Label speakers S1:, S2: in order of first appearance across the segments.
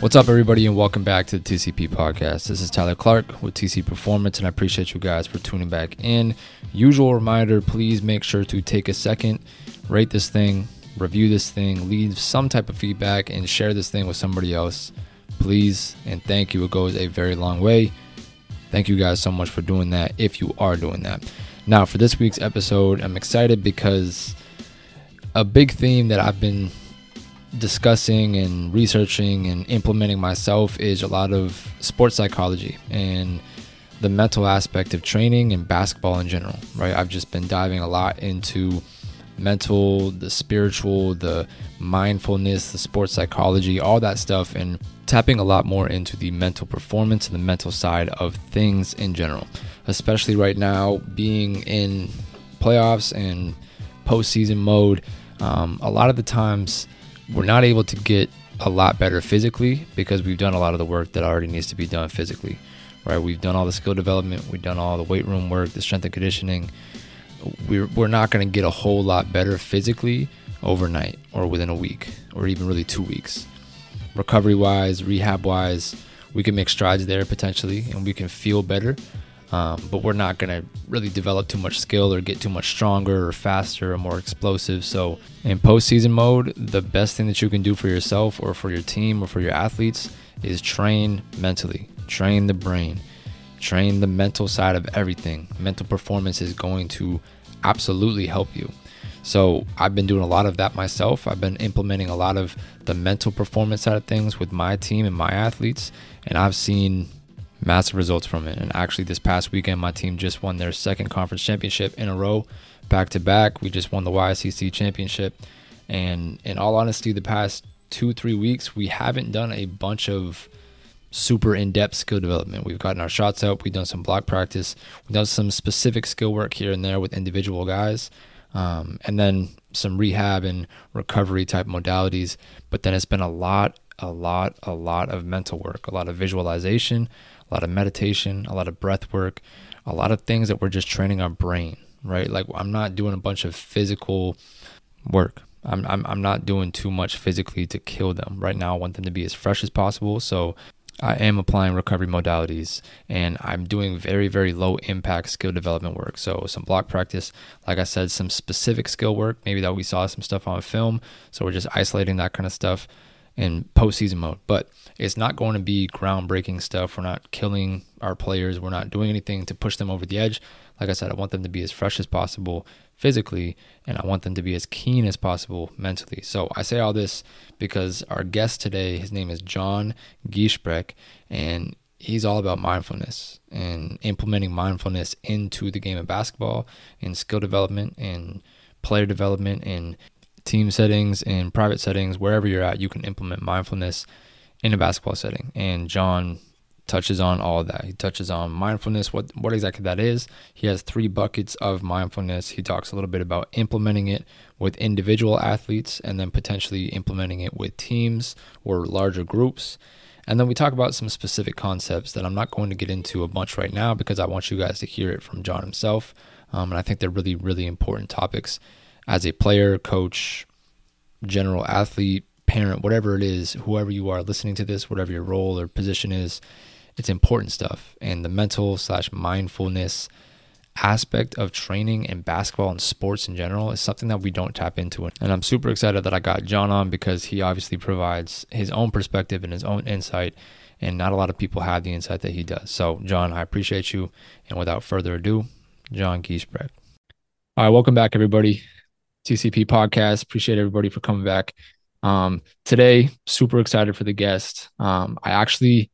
S1: What's up, everybody, and welcome back to the TCP podcast. This is Tyler Clark with TC Performance, and I appreciate you guys for tuning back in. Usual reminder please make sure to take a second, rate this thing, review this thing, leave some type of feedback, and share this thing with somebody else. Please and thank you. It goes a very long way. Thank you guys so much for doing that if you are doing that. Now, for this week's episode, I'm excited because a big theme that I've been discussing and researching and implementing myself is a lot of sports psychology and the mental aspect of training and basketball in general, right? I've just been diving a lot into mental, the spiritual, the mindfulness, the sports psychology, all that stuff, and tapping a lot more into the mental performance and the mental side of things in general, especially right now being in playoffs and postseason mode. Um, a lot of the times, we're not able to get a lot better physically because we've done a lot of the work that already needs to be done physically, right? We've done all the skill development, we've done all the weight room work, the strength and conditioning. We're, we're not going to get a whole lot better physically overnight or within a week or even really two weeks. Recovery wise, rehab wise, we can make strides there potentially and we can feel better um, but we're not going to really develop too much skill or get too much stronger or faster or more explosive. So, in postseason mode, the best thing that you can do for yourself or for your team or for your athletes is train mentally, train the brain, train the mental side of everything. Mental performance is going to absolutely help you. So, I've been doing a lot of that myself. I've been implementing a lot of the mental performance side of things with my team and my athletes, and I've seen massive results from it. And actually, this past weekend, my team just won their second conference championship in a row, back to back. We just won the YCC championship. And in all honesty, the past two, three weeks, we haven't done a bunch of super in depth skill development. We've gotten our shots up, we've done some block practice, we've done some specific skill work here and there with individual guys. Um, and then some rehab and recovery type modalities. But then it's been a lot, a lot, a lot of mental work, a lot of visualization, a lot of meditation, a lot of breath work, a lot of things that we're just training our brain, right? Like I'm not doing a bunch of physical work. I'm, I'm, I'm not doing too much physically to kill them. Right now, I want them to be as fresh as possible. So I am applying recovery modalities and I'm doing very, very low impact skill development work. So, some block practice, like I said, some specific skill work, maybe that we saw some stuff on film. So, we're just isolating that kind of stuff in postseason mode. But it's not going to be groundbreaking stuff. We're not killing our players. We're not doing anything to push them over the edge. Like I said, I want them to be as fresh as possible physically, and I want them to be as keen as possible mentally. So I say all this because our guest today, his name is Jon Giesbrecht, and he's all about mindfulness and implementing mindfulness into the game of basketball and skill development and player development and team settings and private settings, wherever you're at, you can implement mindfulness in a basketball setting. And Jon touches on all of that. He touches on mindfulness, what what exactly that is. He has three buckets of mindfulness. He talks a little bit about implementing it with individual athletes and then potentially implementing it with teams or larger groups. And then we talk about some specific concepts that I'm not going to get into a bunch right now because I want you guys to hear it from Jon himself. Um, and I think they're really, really important topics as a player, coach, general athlete, parent, whatever it is, whoever you are listening to this, whatever your role or position is, it's important stuff. And the mental slash mindfulness aspect of training and basketball and sports in general is something that we don't tap into. And I'm super excited that I got Jon on because he obviously provides his own perspective and his own insight. And not a lot of people have the insight that he does. So, Jon, I appreciate you. And without further ado, Jon Giesbrecht. All right, welcome back, everybody. TCP podcast. Appreciate everybody for coming back. Um, today, super excited for the guest. Um, I actually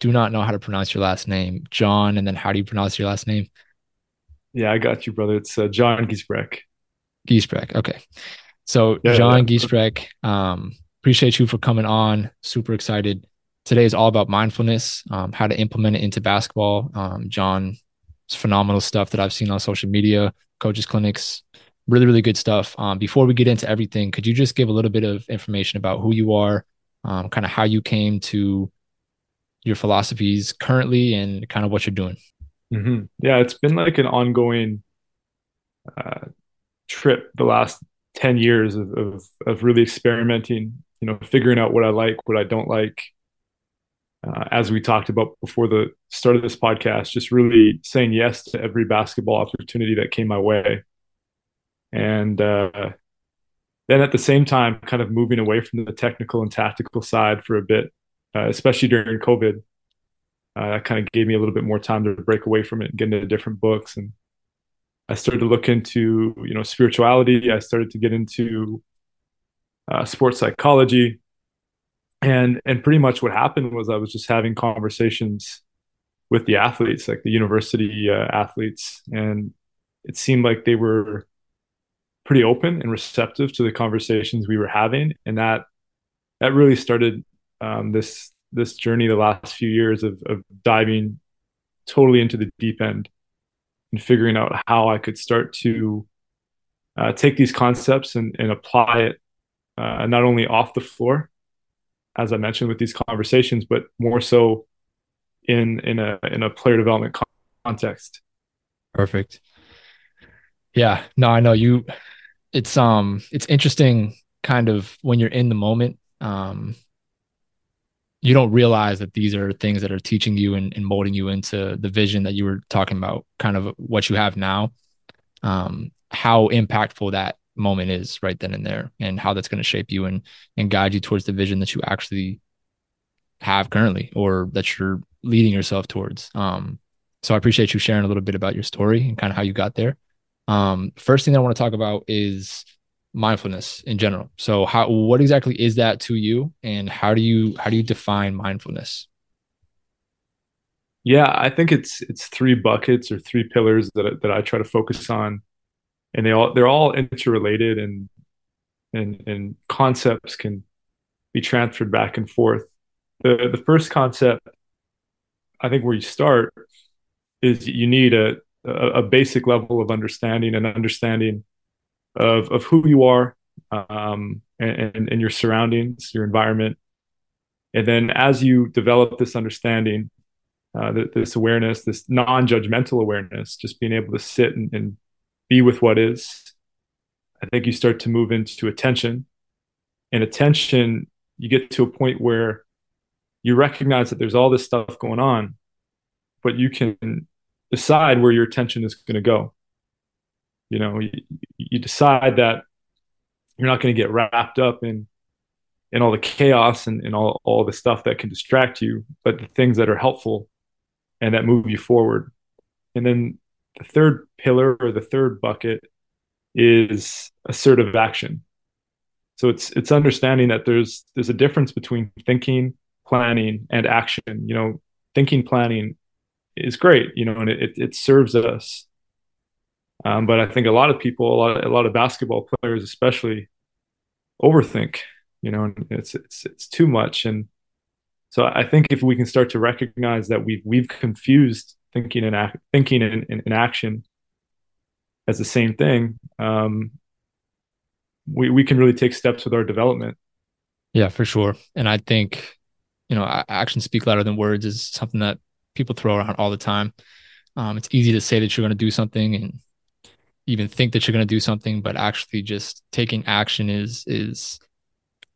S1: do not know how to pronounce your last name, Jon. And then how do you pronounce your last name?
S2: Yeah, I got you, brother. It's uh, Jon Giesbrecht.
S1: Giesbrecht. Okay. So, yeah, Jon yeah. Giesbrecht, um, appreciate you for coming on. Super excited. Today is all about mindfulness, um, how to implement it into basketball. Um, Jon, it's phenomenal stuff that I've seen on social media, coaches clinics, really really good stuff um, before we get into everything could you just give a little bit of information about who you are um, kind of how you came to your philosophies currently and kind of what you're doing
S2: mm-hmm. yeah it's been like an ongoing uh, trip the last 10 years of, of, of really experimenting you know figuring out what i like what i don't like uh, as we talked about before the start of this podcast, just really saying yes to every basketball opportunity that came my way. And uh, then at the same time, kind of moving away from the technical and tactical side for a bit, uh, especially during COVID. Uh, that kind of gave me a little bit more time to break away from it and get into different books. And I started to look into, you know, spirituality. I started to get into uh, sports psychology and and pretty much what happened was I was just having conversations with the athletes, like the university uh, athletes, and it seemed like they were pretty open and receptive to the conversations we were having, and that that really started um, this this journey the last few years of of diving totally into the deep end and figuring out how I could start to uh, take these concepts and, and apply it uh, not only off the floor as I mentioned with these conversations, but more so in in a in a player development context.
S1: Perfect. Yeah, no, I know you. It's um, it's interesting, kind of when you're in the moment. Um, you don't realize that these are things that are teaching you and, and molding you into the vision that you were talking about, kind of what you have now. Um, how impactful that moment is right then and there and how that's going to shape you and and guide you towards the vision that you actually have currently or that you're leading yourself towards um so i appreciate you sharing a little bit about your story and kind of how you got there um first thing that i want to talk about is mindfulness in general so how what exactly is that to you and how do you how do you define mindfulness
S2: yeah i think it's it's three buckets or three pillars that that i try to focus on and they all they're all interrelated and and and concepts can be transferred back and forth. The the first concept, I think, where you start is you need a a, basic level of understanding and understanding of of who you are um, and, and your surroundings, your environment, and then as you develop this understanding, uh, this awareness, this non-judgmental awareness, just being able to sit and, and be with what is. I think you start to move into attention. And attention, you get to a point where you recognize that there's all this stuff going on, but you can decide where your attention is going to go. You know, you, you decide that you're not going to get wrapped up in in all the chaos and, and all, all the stuff that can distract you, but the things that are helpful and that move you forward. And then the third pillar or the third bucket is assertive action. So it's it's understanding that there's there's a difference between thinking, planning, and action. You know, thinking, planning is great, you know, and it it serves us. Um, but I think a lot of people, a lot of, a lot of basketball players, especially, overthink. You know, and it's it's it's too much. And so I think if we can start to recognize that we've we've confused thinking and act, thinking and, and, and, action as the same thing, um, we we can really take steps with our development.
S1: Yeah, for sure. And I think you know actions speak louder than words is something that people throw around all the time. Um, it's easy to say that you're going to do something and even think that you're going to do something, but actually just taking action is is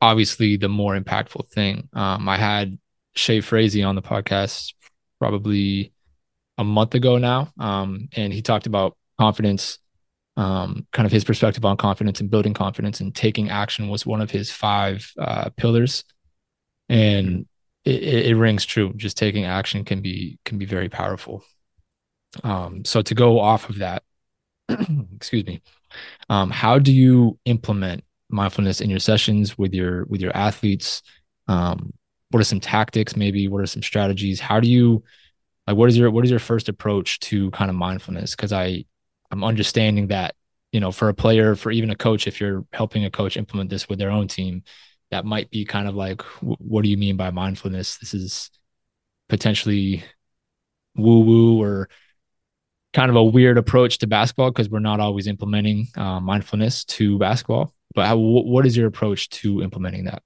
S1: obviously the more impactful thing. Um, I had Shay Frazee on the podcast probably a month ago now, um, and he talked about confidence, um, kind of his perspective on confidence and building confidence and taking action was one of his five uh, pillars, and it, it, rings true. Just taking action can be can be very powerful. Um, so to go off of that, excuse me, um, how do you implement mindfulness in your sessions with your with your athletes? Um, what are some tactics? Maybe what are some strategies? How do you like what is your what is your first approach to kind of mindfulness because i i'm understanding that you know for a player for even a coach if you're helping a coach implement this with their own team that might be kind of like what do you mean by mindfulness? This is potentially woo woo or kind of a weird approach to basketball because we're not always implementing uh, mindfulness to basketball. But how, what is your approach to implementing that?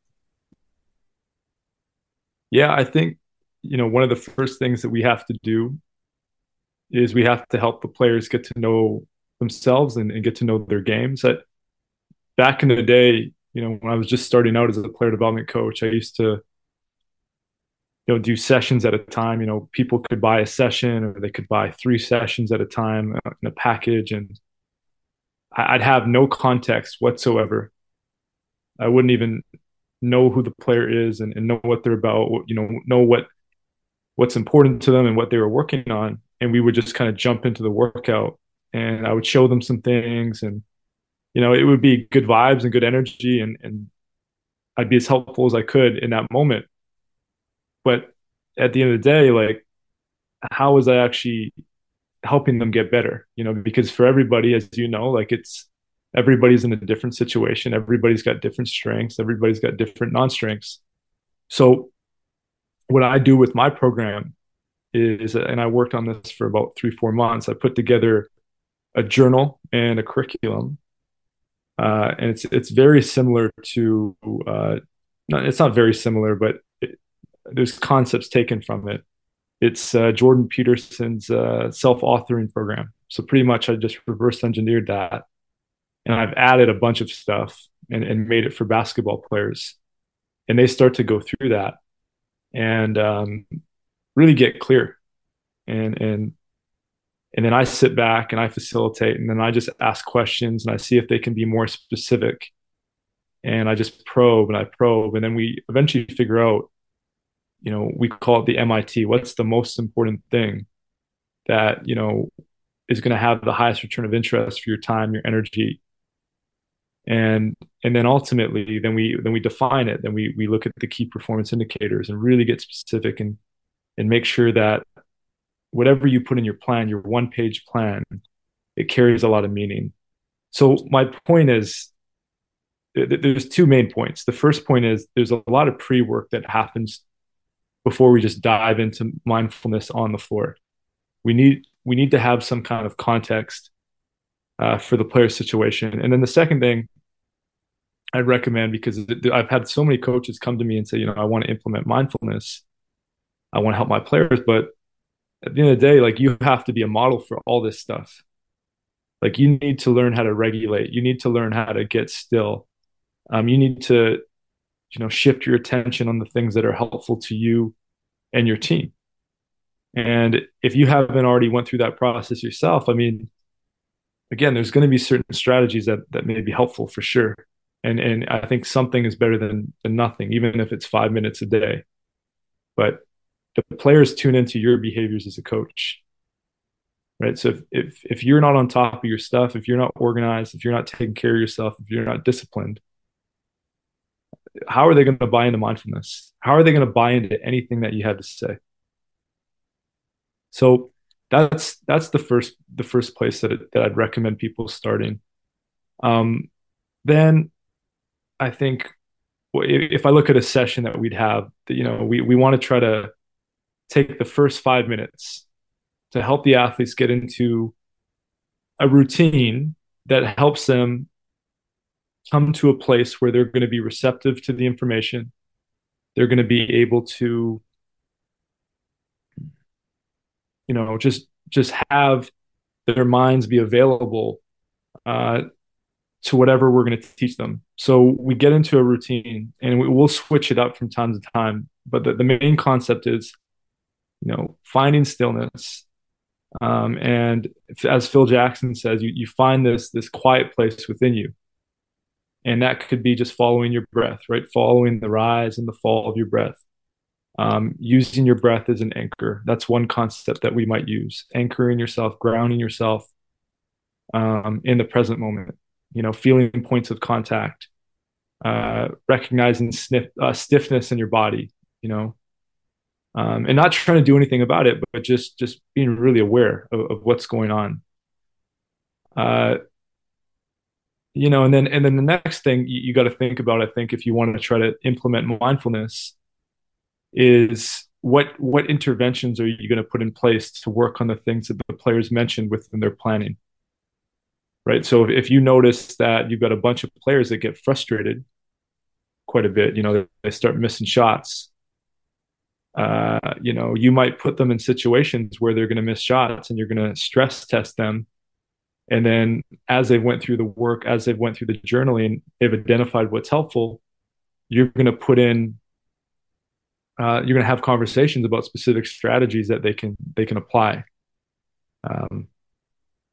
S2: Yeah i think you know, one of the first things that we have to do is we have to help the players get to know themselves and, and get to know their games. That back in the day, you know, when I was just starting out as a player development coach, I used to you know do sessions at a time. You know people could buy a session or they could buy three sessions at a time uh, in a package. And i'd have no context whatsoever. I wouldn't even know who the player is and, and know what they're about you know know what what's important to them and what they were working on. And we would just kind of jump into the workout and i would show them some things and you know it would be good vibes and good energy and and i'd be as helpful as i could in that moment but at the end of the day, like, how was I actually helping them get better? You know, because for everybody, as you know, like it's everybody's in a different situation. Everybody's got different strengths. Everybody's got different non strengths. So, what I do with my program is, and I worked on this for about three, four months. I put together a journal and a curriculum, uh, and it's it's very similar to. Uh, not, it's not very similar, but there's concepts taken from it. It's uh, Jordan Peterson's uh, self-authoring program. So pretty much, I just reverse engineered that, and I've added a bunch of stuff and, and made it for basketball players, and they start to go through that and um, really get clear, and and and then I sit back and I facilitate, and then I just ask questions and I see if they can be more specific, and I just probe and I probe, and then we eventually figure out you know we call it the MIT. What's the most important thing that you know is going to have the highest return of interest for your time, your energy, and and then ultimately then we then we define it. Then we we look at the key performance indicators and really get specific and and make sure that whatever you put in your plan, your one page plan, it carries a lot of meaning. So my point is there's two main points. The first point is there's a lot of pre-work that happens before we just dive into mindfulness on the floor. We need we need to have some kind of context uh, for the player's situation. And then the second thing I'd recommend because I've had so many coaches come to me and say, you know, I want to implement mindfulness. I want to help my players, but at the end of the day, like you have to be a model for all this stuff. Like you need to learn how to regulate. You need to learn how to get still. Um, you need to you know shift your attention on the things that are helpful to you and your team and if you haven't already went through that process yourself i mean again there's going to be certain strategies that that may be helpful for sure and and i think something is better than than nothing even if it's 5 minutes a day but the players tune into your behaviors as a coach right so if if, if you're not on top of your stuff if you're not organized if you're not taking care of yourself if you're not disciplined how are they going to buy into mindfulness? How are they going to buy into anything that you have to say? So that's that's the first the first place that it, that I'd recommend people starting. Um, then I think if I look at a session that we'd have, you know, we we want to try to take the first five minutes to help the athletes get into a routine that helps them come to a place where they're going to be receptive to the information. They're going to be able to, you know, just just have their minds be available uh, to whatever we're going to teach them. So we get into a routine and we, will switch it up from time to time. But the, the main concept is, you know, finding stillness. Um, and as Phil Jackson says, you, you find this this quiet place within you. And that could be just following your breath right? Following the rise and the fall of your breath. Um, using your breath as an anchor. That's one concept that we might use. Anchoring yourself grounding yourself um, in the present moment. You know feeling points of contact uh, recognizing sniff, uh, stiffness in your body you know um, and not trying to do anything about it but just just being really aware of, of what's going on. Uh, you know and then and then the next thing you, you got to think about i think if you want to try to implement mindfulness is what what interventions are you going to put in place to work on the things that the players mentioned within their planning? Right? So if you notice that you've got a bunch of players that get frustrated quite a bit you know they start missing shots uh, you know you might put them in situations where they're going to miss shots and you're going to stress test them and then as they've went through the work as they've went through the journaling they've identified what's helpful you're going to put in uh, you're going to have conversations about specific strategies that they can they can apply. Um,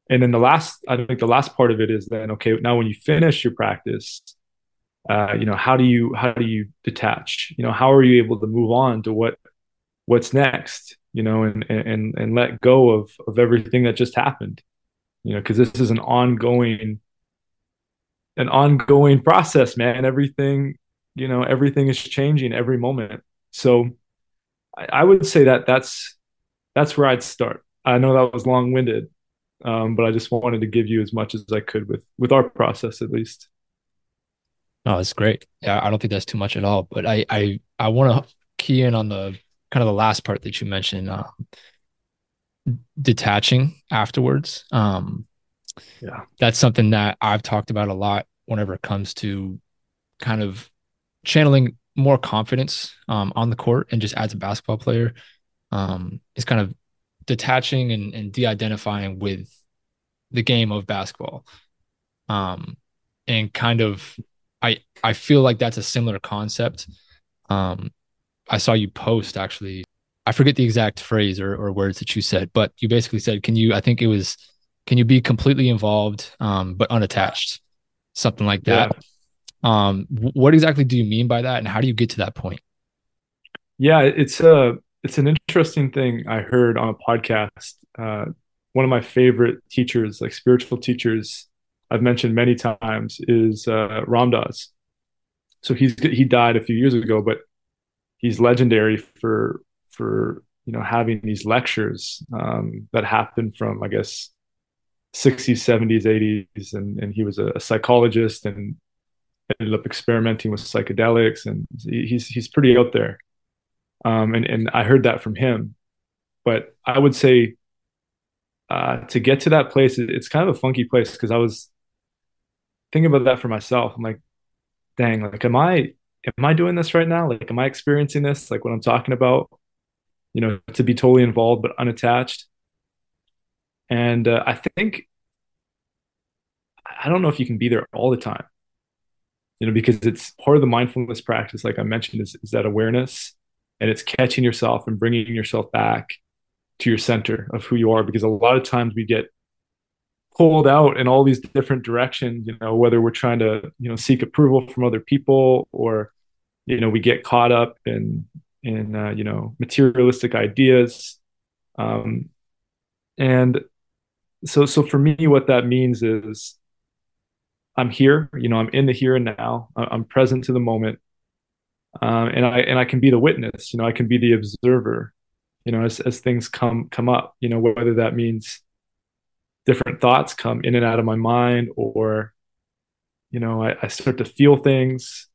S2: and then the last, I think the last part of it is then okay. Now, when you finish your practice, uh, you know how do you how do you detach? You know how are you able to move on to what what's next? You know, and and and let go of of everything that just happened. You know, because this is an ongoing an ongoing process, man. Everything, you know, everything is changing every moment. So I, I would say that that's that's where I'd start. I know that was long winded, um, but I just wanted to give you as much as I could with with our process at least.
S1: Oh, that's great. Yeah, I don't think that's too much at all. But I I I want to key in on the kind of the last part that you mentioned, um, detaching afterwards. Um, yeah, that's something that I've talked about a lot whenever it comes to kind of channeling more confidence um, on the court and just as a basketball player. Um, is kind of detaching and, and de-identifying with the game of basketball. Um, and kind of i i feel like that's a similar concept. Um, i saw you post actually i forget the exact phrase or, or words that you said but you basically said can you i think it was can you be completely involved um, but unattached something like that yeah. Um, what exactly do you mean by that, and how do you get to that point?
S2: Yeah, it's a it's an interesting thing I heard on a podcast. Uh, one of my favorite teachers, like spiritual teachers, I've mentioned many times, is uh, Ram Dass. So he's he died a few years ago, but he's legendary for for you know having these lectures um, that happened from I guess 60s, 70s, 80s, and and he was a, a psychologist and ended up experimenting with psychedelics, and he's he's pretty out there. Um, and and I heard that from him, but I would say uh, to get to that place, it's kind of a funky place because I was thinking about that for myself. I'm like, dang, like, am I am I doing this right now? Like, am I experiencing this? Like what I'm talking about, you know, to be totally involved but unattached. And uh, I think I don't know if you can be there all the time you know, because it's part of the mindfulness practice, like I mentioned, is, is that awareness and it's catching yourself and bringing yourself back to your center of who you are. Because a lot of times we get pulled out in all these different directions, you know, whether we're trying to, you know, seek approval from other people or, you know, we get caught up in, in, uh, you know, materialistic ideas. Um, and so, so for me, what that means is, I'm here, you know, I'm in the here and now. I'm present to the moment, um, and I and I can be the witness. You know, I can be the observer. You know, as as things come come up. You know, whether that means different thoughts come in and out of my mind, or you know, I, I start to feel things.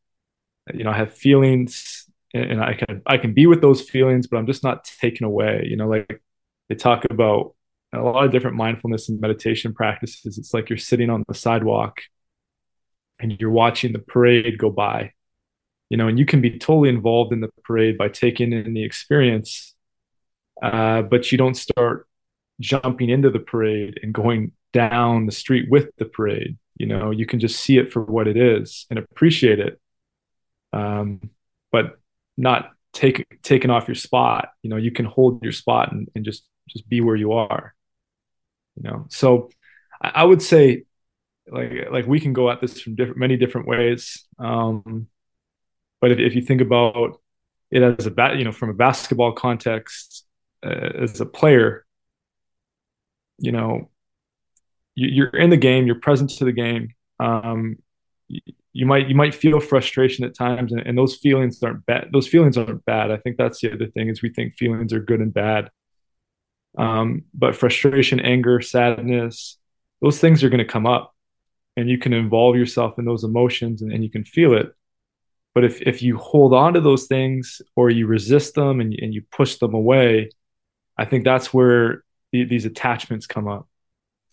S2: You know, I have feelings, and, and I can I can be with those feelings, but I'm just not taken away. You know, like they talk about a lot of different mindfulness and meditation practices. It's like you're sitting on the sidewalk and you're watching the parade go by you know and you can be totally involved in the parade by taking in the experience uh, but you don't start jumping into the parade and going down the street with the parade. You know you can just see it for what it is and appreciate it um, but not take taking off your spot. You know you can hold your spot and, and just just be where you are. You know so I, I would say like like we can go at this from different many different ways. Um, but if, if you think about it as a bat you know from a basketball context uh, as a player you know you, are in the game you're present to the game. Um, you, might you might feel frustration at times and, and those feelings aren't bad those feelings aren't bad. I think that's the other thing is we think feelings are good and bad. Um, but frustration anger sadness those things are going to come up and you can involve yourself in those emotions and, and you can feel it. But if, if you hold on to those things or you resist them and, and you push them away i think that's where the, these attachments come up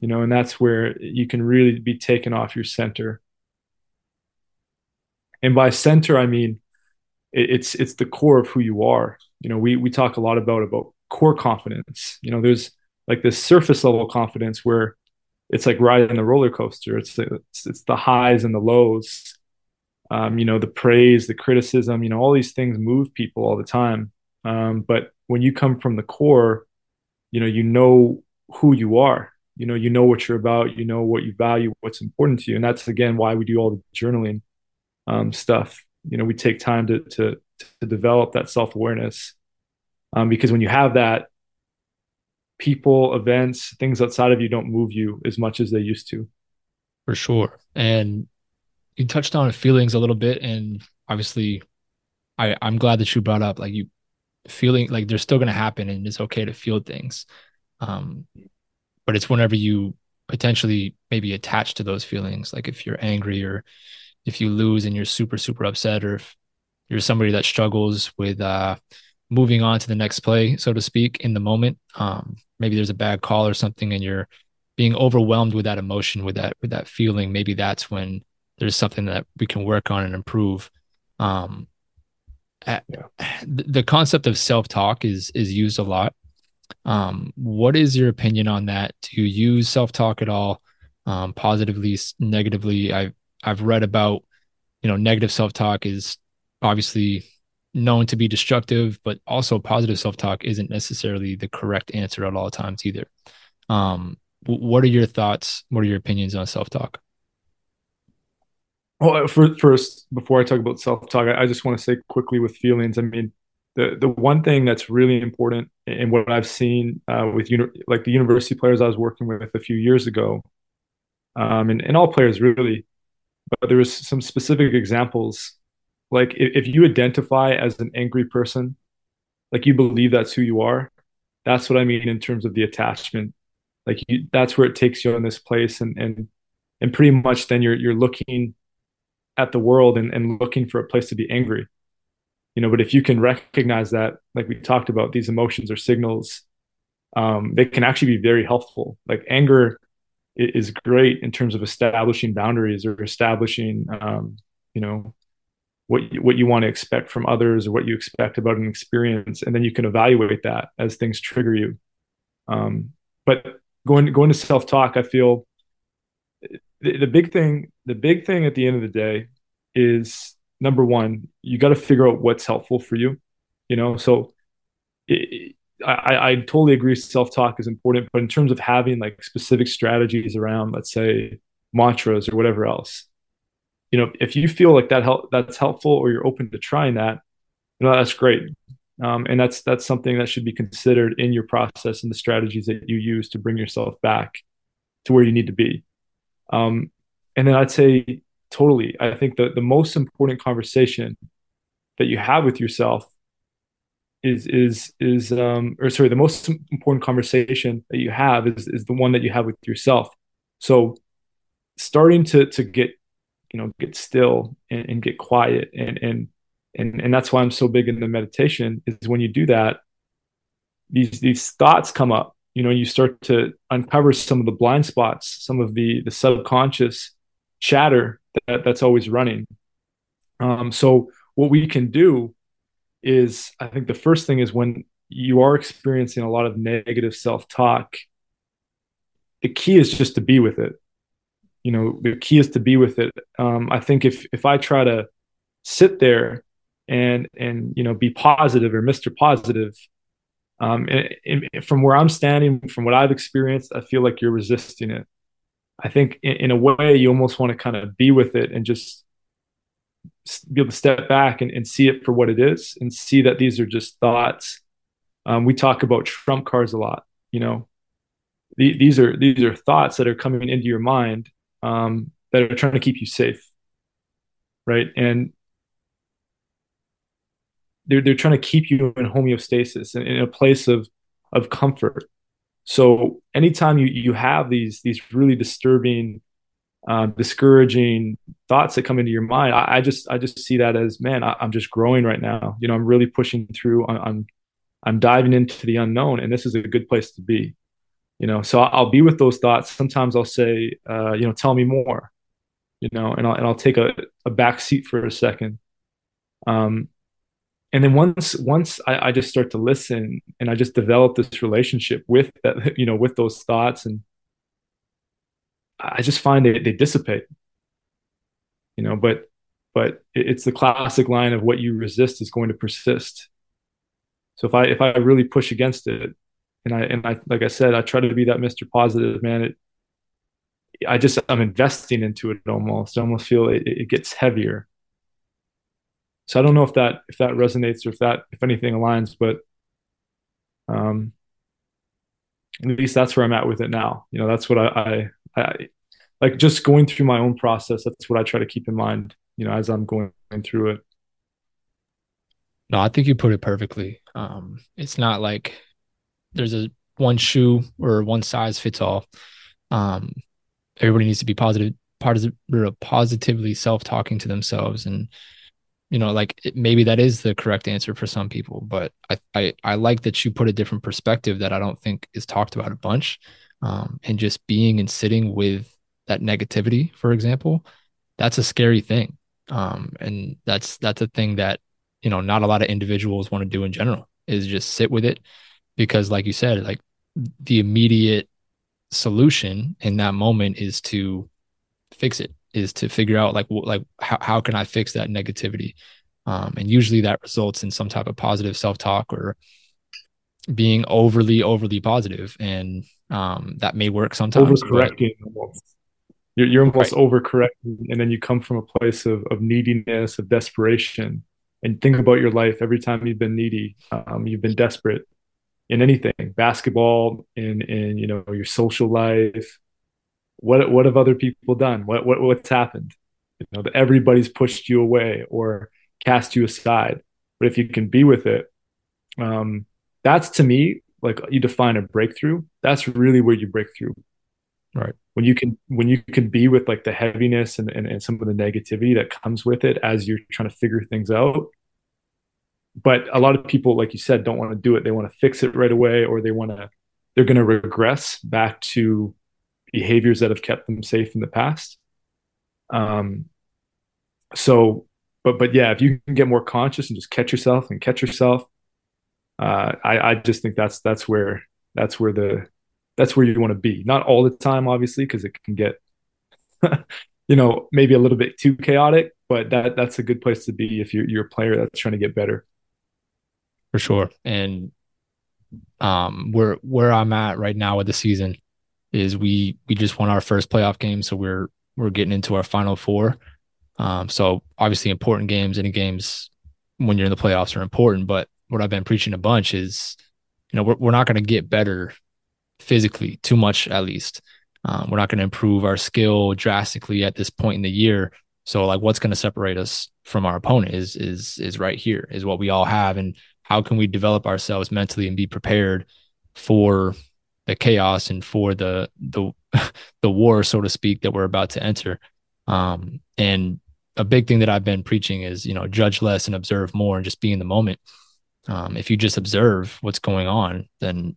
S2: you know and that's where you can really be taken off your center and by center i mean it, it's it's the core of who you are you know we we talk a lot about about core confidence you know there's like this surface level confidence where it's like riding the roller coaster. It's, it's it's the highs and the lows. um, you know, the praise, the criticism, you know, all these things move people all the time. Um, but when you come from the core, you know, you know who you are. You know, you know what you're about. You know what you value, what's important to you, and that's again why we do all the journaling um, stuff. You know, we take time to to to develop that self awareness um, because when you have that, people, events, things outside of you don't move you as much as they used to.
S1: For sure, and you touched on feelings a little bit, and obviously, I I'm glad that you brought up like you feeling like they're still going to happen, and it's okay to feel things. Um, but it's whenever you potentially maybe attach to those feelings, like if you're angry or if you lose and you're super super upset, or if you're somebody that struggles with uh, moving on to the next play, so to speak, in the moment. Um, maybe there's a bad call or something, and you're being overwhelmed with that emotion, with that with that feeling. Maybe that's when there's something that we can work on and improve. Um, the concept of self-talk is is used a lot. Um, what is your opinion on that? Do you use self-talk at all? Um, positively, negatively? I've I've read about, you know, negative self-talk is obviously known to be destructive, but also positive self-talk isn't necessarily the correct answer at all times either. Um, what are your thoughts? What are your opinions on self-talk?
S2: Well, for, first, before I talk about self-talk, I, I just want to say quickly with feelings. I mean, the the one thing that's really important, and what I've seen uh, with uni- like the university players I was working with a few years ago, um, and, and all players really, but there was some specific examples. Like if, if you identify as an angry person, like you believe that's who you are, that's what I mean in terms of the attachment. Like you, that's where it takes you in this place, and and and pretty much then you're you're looking at the world and, and looking for a place to be angry. You know but if you can recognize that like we talked about these emotions or signals um, they can actually be very helpful. Like anger is great in terms of establishing boundaries or establishing um, you know what what you want to expect from others or what you expect about an experience. And then you can evaluate that as things trigger you. Um, but going going to self-talk i feel the, the big thing the big thing at the end of the day is number one you got to figure out what's helpful for you you know? So it, I, I totally agree self-talk is important but in terms of having like specific strategies around let's say mantras or whatever else you know if you feel like that help that's helpful or you're open to trying that you know that's great. Um, and that's that's something that should be considered in your process and the strategies that you use to bring yourself back to where you need to be um, and then I'd say totally. I think that the most important conversation that you have with yourself is is is um or sorry, the most important conversation that you have is is the one that you have with yourself. So starting to to get you know get still and, and get quiet and and and and that's why I'm so big in the meditation is when you do that these these thoughts come up you know you start to uncover some of the blind spots some of the the subconscious chatter that, that's always running. Um, so what we can do is i think the first thing is when you are experiencing a lot of negative self-talk the key is just to be with it. You know the key is to be with it. Um, i think if if i try to sit there and and you know be positive or mr positive um, from where I'm standing, from what I've experienced, I feel like you're resisting it. I think in, in a way you almost want to kind of be with it and just be able to step back and, and see it for what it is and see that these are just thoughts. Um, we talk about trump cards a lot, you know, the, these are, these are thoughts that are coming into your mind um, that are trying to keep you safe. Right. And they're they're trying to keep you in homeostasis in, in a place of of comfort. So anytime you you have these these really disturbing, uh, discouraging thoughts that come into your mind, I, I, just I just see that as man, I, am just growing right now. You know, I'm really pushing through. I'm, I'm I'm diving into the unknown, and this is a good place to be. You know, so I'll be with those thoughts. Sometimes I'll say, uh, you know, tell me more. You know, and I'll and I'll take a, a back seat for a second. Um, and then once once I, I, just start to listen and I just develop this relationship with that, you know, with those thoughts, and I just find they they dissipate. You know, but but it's the classic line of what you resist is going to persist. So if I if I really push against it, and I and I like I said, I try to be that Mr. Positive man. It I just I'm investing into it almost. I almost feel it, it gets heavier. So I don't know if that if that resonates or if that if anything aligns, but um, at least that's where I'm at with it now. You know, that's what I, I, I like just going through my own process. That's what I try to keep in mind. You know, as I'm going through it.
S1: No, I think you put it perfectly. Um, it's not like there's a one shoe or one size fits all. Um, everybody needs to be positive, positive, positively self talking to themselves and you know like it, maybe that is the correct answer for some people but I, I i like that you put a different perspective that i don't think is talked about a bunch um, and just being and sitting with that negativity for example that's a scary thing. Um, and that's that's a thing that you know not a lot of individuals want to do in general is just sit with it because like you said like the immediate solution in that moment is to fix it is to figure out like like how, how can i fix that negativity? Um, and usually that results in some type of positive self-talk or being overly overly positive. And um, that may work sometimes
S2: overcorrecting but... almost. You're, you're almost right. overcorrecting and then you come from a place of, of neediness of desperation and think about your life every time you've been needy. Um, you've been desperate in anything basketball in in you know your social life what what have other people done? What what what's happened? You know, that everybody's pushed you away or cast you aside. But if you can be with it, um, that's to me like you define a breakthrough. That's really where you break through.
S1: Right.
S2: When you can when you can be with like the heaviness and, and, and some of the negativity that comes with it as you're trying to figure things out. But a lot of people, like you said, don't want to do it. They want to fix it right away, or they want to they're going to regress back to behaviors that have kept them safe in the past. Um, so, but but yeah, if you can get more conscious and just catch yourself and catch yourself, uh, I I just think that's that's where that's where the that's where you want to be. Not all the time, obviously, because it can get you know maybe a little bit too chaotic, but that that's a good place to be if you're you're a player that's trying to get better.
S1: For sure, and um, where where I'm at right now with the season, is we we just won our first playoff game, so we're we're getting into our final four. Um, so obviously important games, any games when you're in the playoffs are important. But what I've been preaching a bunch is, you know, we're we're not going to get better physically too much at least. Um, we're not going to improve our skill drastically at this point in the year. So like what's going to separate us from our opponent is is is right here is what we all have and how can we develop ourselves mentally and be prepared for the chaos and for the the the war, so to speak, that we're about to enter. Um, and a big thing that I've been preaching is, you know, judge less and observe more, and just be in the moment. Um, if you just observe what's going on, then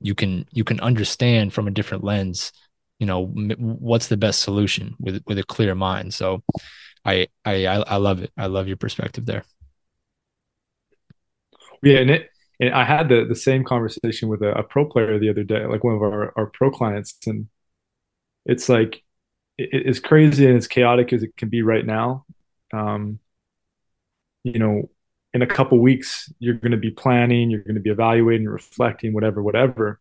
S1: you can you can understand from a different lens. You know, m- what's the best solution with with a clear mind. So, I I I love it. I love your perspective there.
S2: Yeah, and it and I had the the same conversation with a, a, pro player the other day, like one of our our pro clients, and it's like it, crazy and as chaotic as it can be right now. Um, you know, in a couple weeks, you're going to be planning, you're going to be evaluating, reflecting, whatever, whatever.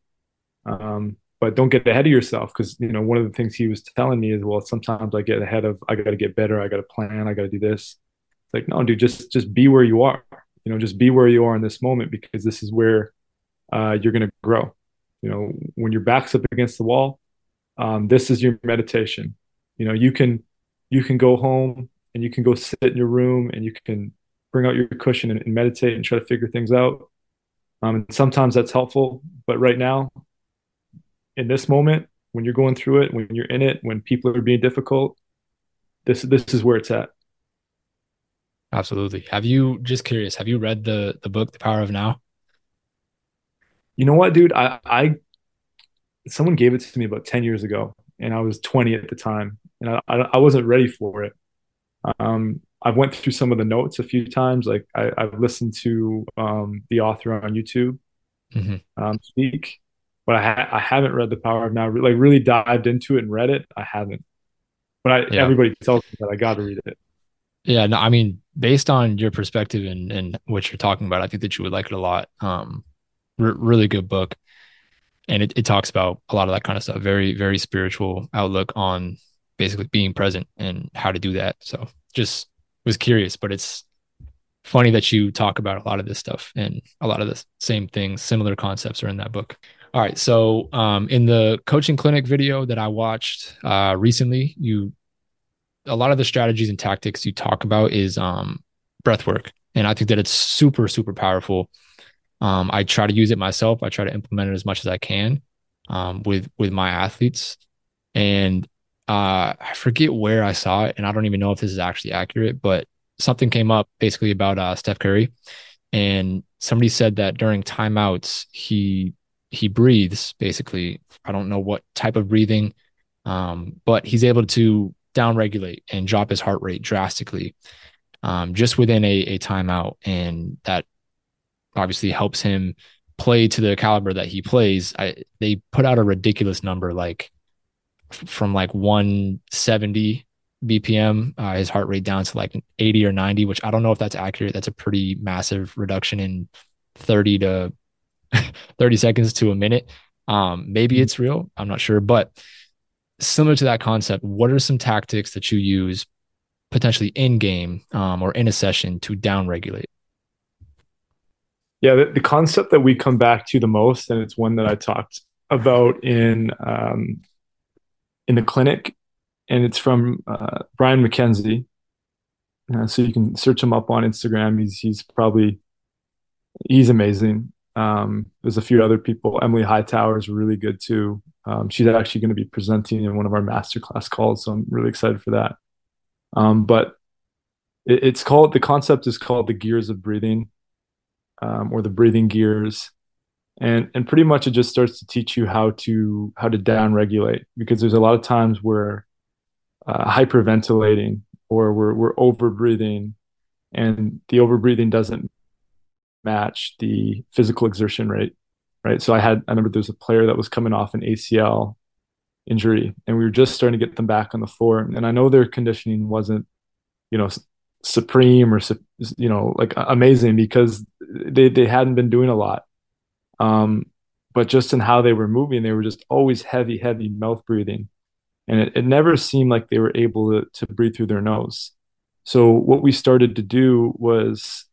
S2: Um, but don't get ahead of yourself because you know one of the things he was telling me is, well, sometimes I get ahead of, I got to get better, I got to plan, I got to do this. It's like, no, dude, just just be where you are you know just be where you are in this moment because this is where uh, you're going to grow. You know when your back's up against the wall um, this is your meditation. You know you can you can go home and you can go sit in your room and you can bring out your cushion and, and meditate and try to figure things out. Um, and sometimes that's helpful but right now in this moment when you're going through it when you're in it when people are being difficult this this is where it's at
S1: Absolutely. Have you just curious, have you read the the book The Power of Now?
S2: You know what, dude? I I someone gave it to me about 10 years ago and I was 20 at the time and I I, wasn't ready for it. Um I went through some of the notes a few times. Like I, have listened to um, the author on YouTube mm-hmm. um, speak, but I, ha- I haven't read The Power of Now. Like really dived into it and read it. I haven't. But I, yeah. everybody tells me that I got to read it.
S1: Yeah, no, I mean, based on your perspective and and what you're talking about, I think that you would like it a lot. Um, r- really good book, and it, it talks about a lot of that kind of stuff. Very very spiritual outlook on basically being present and how to do that. So just was curious, but it's funny that you talk about a lot of this stuff and a lot of the same things, similar concepts are in that book. All right. So, um, in the coaching clinic video that I watched uh, recently, you a lot of the strategies and tactics you talk about is um, breath work, and I think that it's super super powerful. Um, I try to use it myself. I try to implement it as much as I can um, with with my athletes, and uh, I forget where I saw it, and I don't even know if this is actually accurate, but something came up basically about uh, Steph Curry, and somebody said that during timeouts he he breathes basically. I don't know what type of breathing, um, but he's able to downregulate and drop his heart rate drastically um, just within a, a timeout, and that obviously helps him play to the caliber that he plays. I, they put out a ridiculous number, like from like 170 BPM, uh, his heart rate down to like 80 or 90, which I don't know if that's accurate. That's a pretty massive reduction in 30 to 30 seconds to a minute. Um, maybe mm-hmm. it's real. I'm not sure, but similar to that concept, what are some tactics that you use potentially in game um, or in a session to down regulate?
S2: Yeah, the, the, concept that we come back to the most, and it's one that I talked about in um, in the clinic, and it's from uh, Brian McKenzie. Uh, so you can search him up on Instagram. He's he's probably he's amazing. Um, there's a few other people. Emily Hightower is really good too. Um, she's actually going to be presenting in one of our masterclass calls, so I'm really excited for that. Um, but it, it's called the concept is called the gears of breathing, um, or the breathing gears and and pretty much it just starts to teach you how to how to down regulate because there's a lot of times where uh, hyperventilating or we're we're over breathing and the over breathing doesn't match the physical exertion rate right so i had i remember there was a player that was coming off an acl injury and we were just starting to get them back on the floor and i know their conditioning wasn't you know supreme or you know like amazing because they they hadn't been doing a lot um, but just in how they were moving, they were just always heavy, heavy mouth breathing. And it, it never seemed like they were able to, to breathe through their nose. So what we started to do was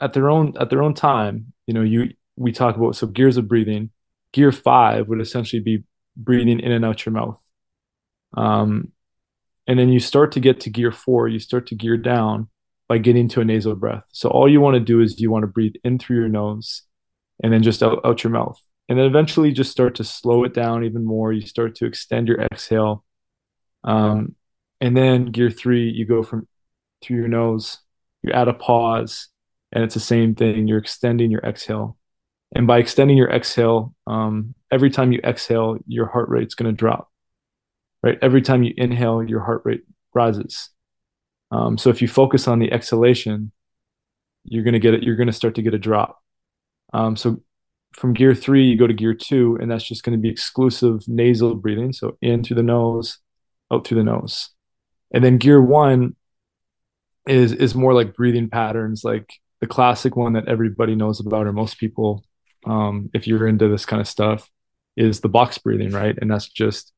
S2: at their own at their own time, you know, you we talk about so gears of breathing. Gear five would essentially be breathing in and out your mouth. Um, and then you start to get to gear four, you start to gear down by getting to a nasal breath. So all you want to do is you want to breathe in through your nose and then just out, out your mouth. And then eventually just start to slow it down even more. You start to extend your exhale. Um, and then gear three, you go from through your nose, you add a pause, and it's the same thing. You're extending your exhale. And by extending your exhale, um, every time you exhale, your heart rate's going to drop. Right? Every time you inhale, your heart rate rises. Um, so if you focus on the exhalation, you're going to get it. You're going to start to get a drop. Um, so from gear three, you go to gear two, and that's just going to be exclusive nasal breathing. So in through the nose, out through the nose. And then gear one is is more like breathing patterns, like the classic one that everybody knows about, or most people, um, if you're into this kind of stuff, is the box breathing, right? And that's just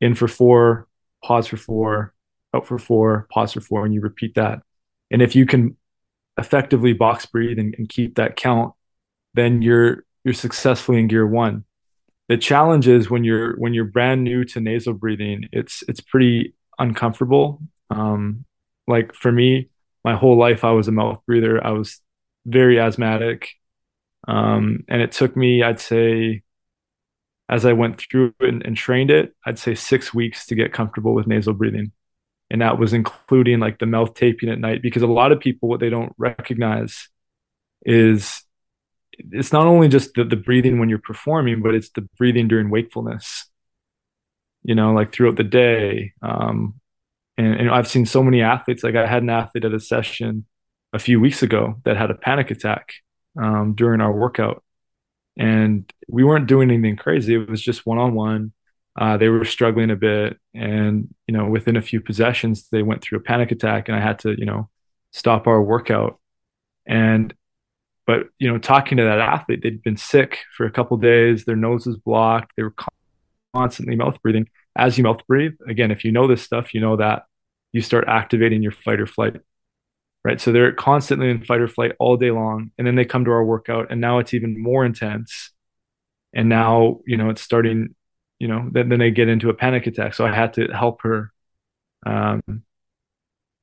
S2: in for four, pause for four, out for four, pause for four, and you repeat that. And if you can effectively box breathe and, and keep that count, then you're you're successfully in gear one. The challenge is when you're when you're brand new to nasal breathing, it's it's pretty uncomfortable. Um, like for me, my whole life I was a mouth breather. I was very asthmatic, um, and it took me, I'd say, as I went through and, and trained it, I'd say six weeks to get comfortable with nasal breathing and that was including like the mouth taping at night because a lot of people what they don't recognize is it's not only just the, the breathing when you're performing, but it's the breathing during wakefulness. You know, like throughout the day. Um, and, and I've seen so many athletes. Like I had an athlete at a session a few weeks ago that had a panic attack um, during our workout, and we weren't doing anything crazy. It was just one on one. They were struggling a bit, and you know, within a few possessions, they went through a panic attack, and I had to, you know, stop our workout. And but you know, talking to that athlete, they'd been sick for a couple days. Their nose was blocked. They were constantly mouth breathing. As you mouth breathe, again, if you know this stuff, you know that you start activating your fight or flight. Right. So they're constantly in fight or flight all day long. And then they come to our workout and now it's even more intense. And now, you know, it's starting, you know, then, then they get into a panic attack. So I had to help her um,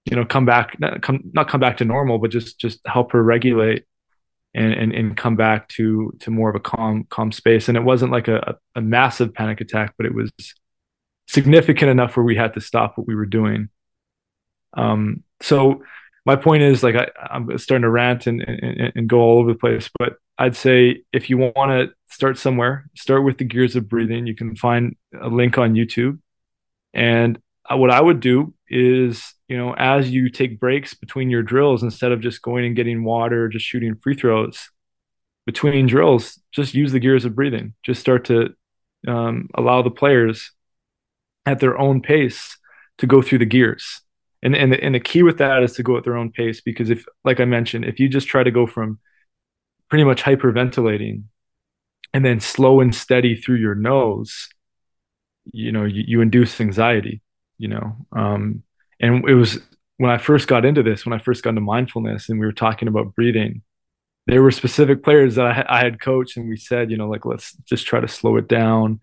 S2: you know, come back, not come, not come back to normal, but just, just help her regulate and, and, and come back to, to more of a calm, calm space. And it wasn't like a, a massive panic attack, but it was significant enough where we had to stop what we were doing. Um, so my point is like, I, I'm starting to rant and, and, and go all over the place, but I'd say if you want to start somewhere, start with the gears of breathing. You can find a link on YouTube. And what I would do is, you know, as you take breaks between your drills, instead of just going and getting water, just shooting free throws between drills, just use the gears of breathing. Just start to um, allow the players at their own pace to go through the gears. And, and, the, and the key with that is to go at their own pace because if, like I mentioned, if you just try to go from pretty much hyperventilating and then slow and steady through your nose, you know, you, you induce anxiety you know um, and it was when i first got into this when i first got into mindfulness and we were talking about breathing there were specific players that I, I had coached and we said you know like let's just try to slow it down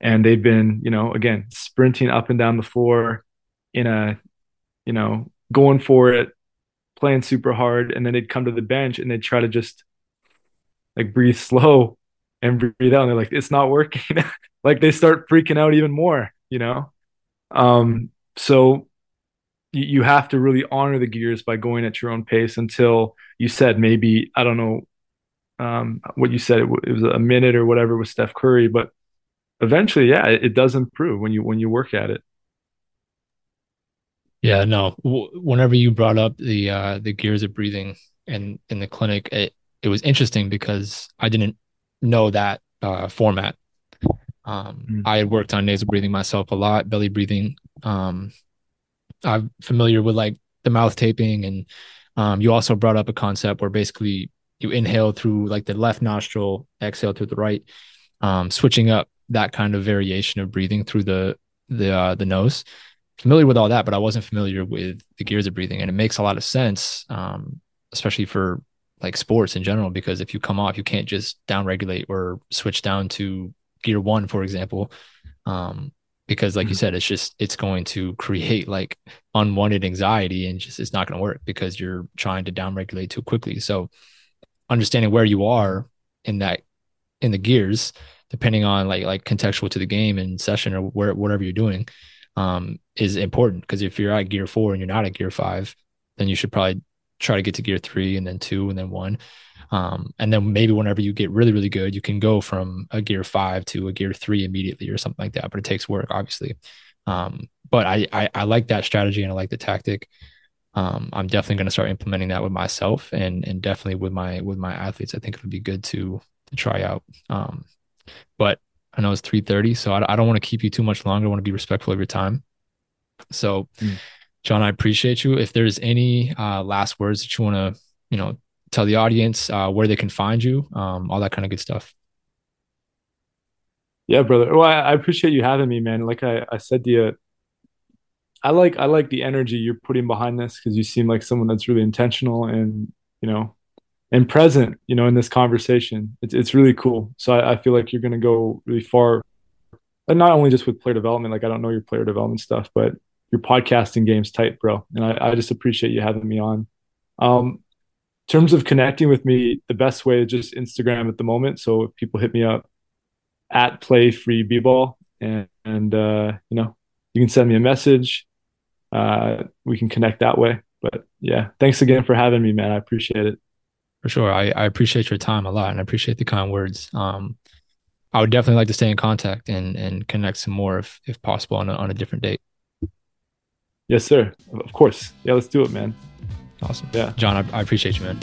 S2: and they've been you know again sprinting up and down the floor in a you know going for it playing super hard. And then they'd come to the bench and they'd try to just like breathe slow and breathe out. And they're like it's not working. Like they start freaking out even more you know? Um, so you, you have to really honor the gears by going at your own pace until you said maybe I don't know um, what you said it, it, was a minute or whatever with Steph Curry, but eventually, yeah, it, it does improve when you when you work at it.
S1: Yeah, no. W- whenever you brought up the uh, the gears of breathing in in the clinic, it it was interesting because I didn't know that uh, format. Um, mm. I had worked on nasal breathing myself a lot, belly breathing. Um, I'm familiar with like the mouth taping, and um, you also brought up a concept where basically you inhale through like the left nostril, exhale through the right, um, switching up that kind of variation of breathing through the the uh, the nose. Familiar with all that, but I wasn't familiar with the gears of breathing, and it makes a lot of sense, um, especially for like sports in general, because if you come off, you can't just down regulate or switch down to gear one, for example, um, because like mm-hmm. you said, it's just it's going to create like unwanted anxiety and just it's not going to work because you're trying to downregulate too quickly. So understanding where you are in that in the gears, depending on like like contextual to the game and session or where whatever you're doing, um, is important because if you're at gear four and you're not at gear five, then you should probably try to get to gear three and then two and then one um, and then maybe whenever you get really, really good, you can go from a gear five to a gear three immediately or something like that. But it takes work, obviously. Um, but I, I, I like that strategy and I like the tactic. Um, I'm definitely going to start implementing that with myself and and definitely with my with my athletes. I think it would be good to to try out. But I know it's 3:30, so I, I don't want to keep you too much longer. I want to be respectful of your time. So, mm. Jon, I appreciate you. If there's any uh, last words that you want to, you know, tell the audience uh, where they can find you, um, all that kind of good stuff.
S2: Yeah, brother. Well, I, I appreciate you having me, man. Like I, I said to you, I like I like the energy you're putting behind this because you seem like someone that's really intentional and you know and present, you know, in this conversation. It's it's really cool. So I, I feel like you're gonna go really far, and not only just with player development. Like I don't know your player development stuff, but your podcasting game's tight, bro. And I, I just appreciate you having me on. Um, in terms of connecting with me, the best way is just Instagram at the moment. So if people hit me up at play free b-ball and, and uh, you know, you can send me a message. Uh, we can connect that way. But yeah, thanks again for having me, man. I appreciate it.
S1: For sure. I, I appreciate your time a lot and I appreciate the kind words. Um, I would definitely like to stay in contact and, and connect some more if, if possible on a, on a different date.
S2: Yes, sir. Of course. Yeah, let's do it, man.
S1: Awesome. Yeah. Jon, I, I appreciate you, man.